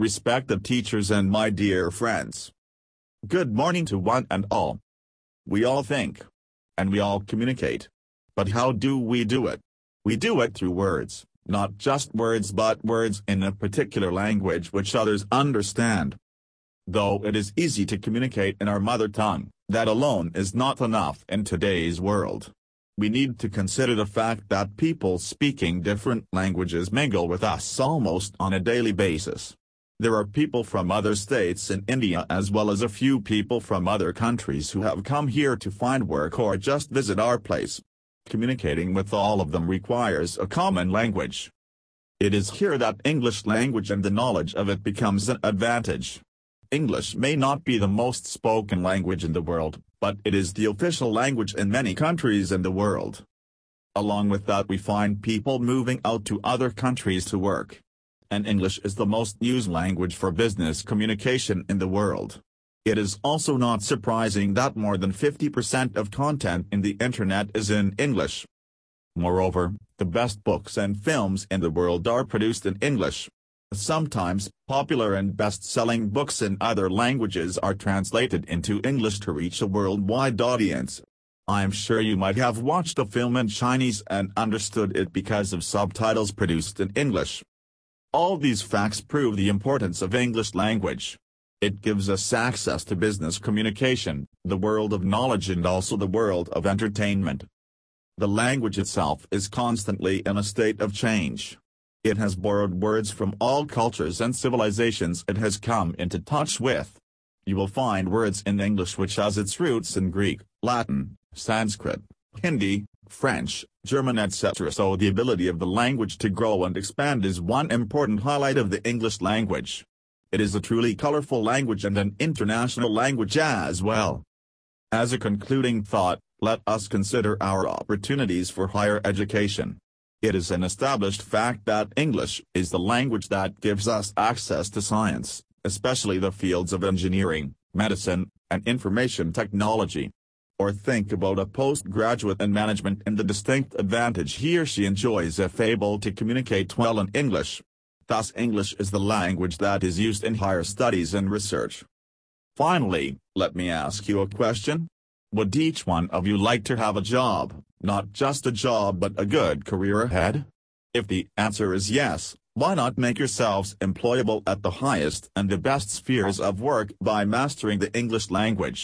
respected teachers and my dear friends. Good morning to one and all. We all think. And we all communicate. But how do we do it? We do it through words, not just words but words in a particular language which others understand. Though it is easy to communicate in our mother tongue, that alone is not enough in today's world. We need to consider the fact that people speaking different languages mingle with us almost on a daily basis. There are people from other states in India as well as a few people from other countries who have come here to find work or just visit our place. Communicating with all of them requires a common language. It is here that English language and the knowledge of it becomes an advantage. English may not be the most spoken language in the world, but it is the official language in many countries in the world. Along with that we find people moving out to other countries to work and English is the most used language for business communication in the world. It is also not surprising that more than 50% of content in the internet is in English. Moreover, the best books and films in the world are produced in English. Sometimes, popular and best-selling books in other languages are translated into English to reach a worldwide audience. I'm sure you might have watched a film in Chinese and understood it because of subtitles produced in English. All these facts prove the importance of English language. It gives us access to business communication, the world of knowledge and also the world of entertainment. The language itself is constantly in a state of change. It has borrowed words from all cultures and civilizations it has come into touch with. You will find words in English which has its roots in Greek, Latin, Sanskrit, Hindi, French, German etc. So the ability of the language to grow and expand is one important highlight of the English language. It is a truly colorful language and an international language as well. As a concluding thought, let us consider our opportunities for higher education. It is an established fact that English is the language that gives us access to science, especially the fields of engineering, medicine, and information technology or think about a postgraduate in management and the distinct advantage he or she enjoys if able to communicate well in English. Thus English is the language that is used in higher studies and research. Finally, let me ask you a question. Would each one of you like to have a job, not just a job but a good career ahead? If the answer is yes, why not make yourselves employable at the highest and the best spheres of work by mastering the English language?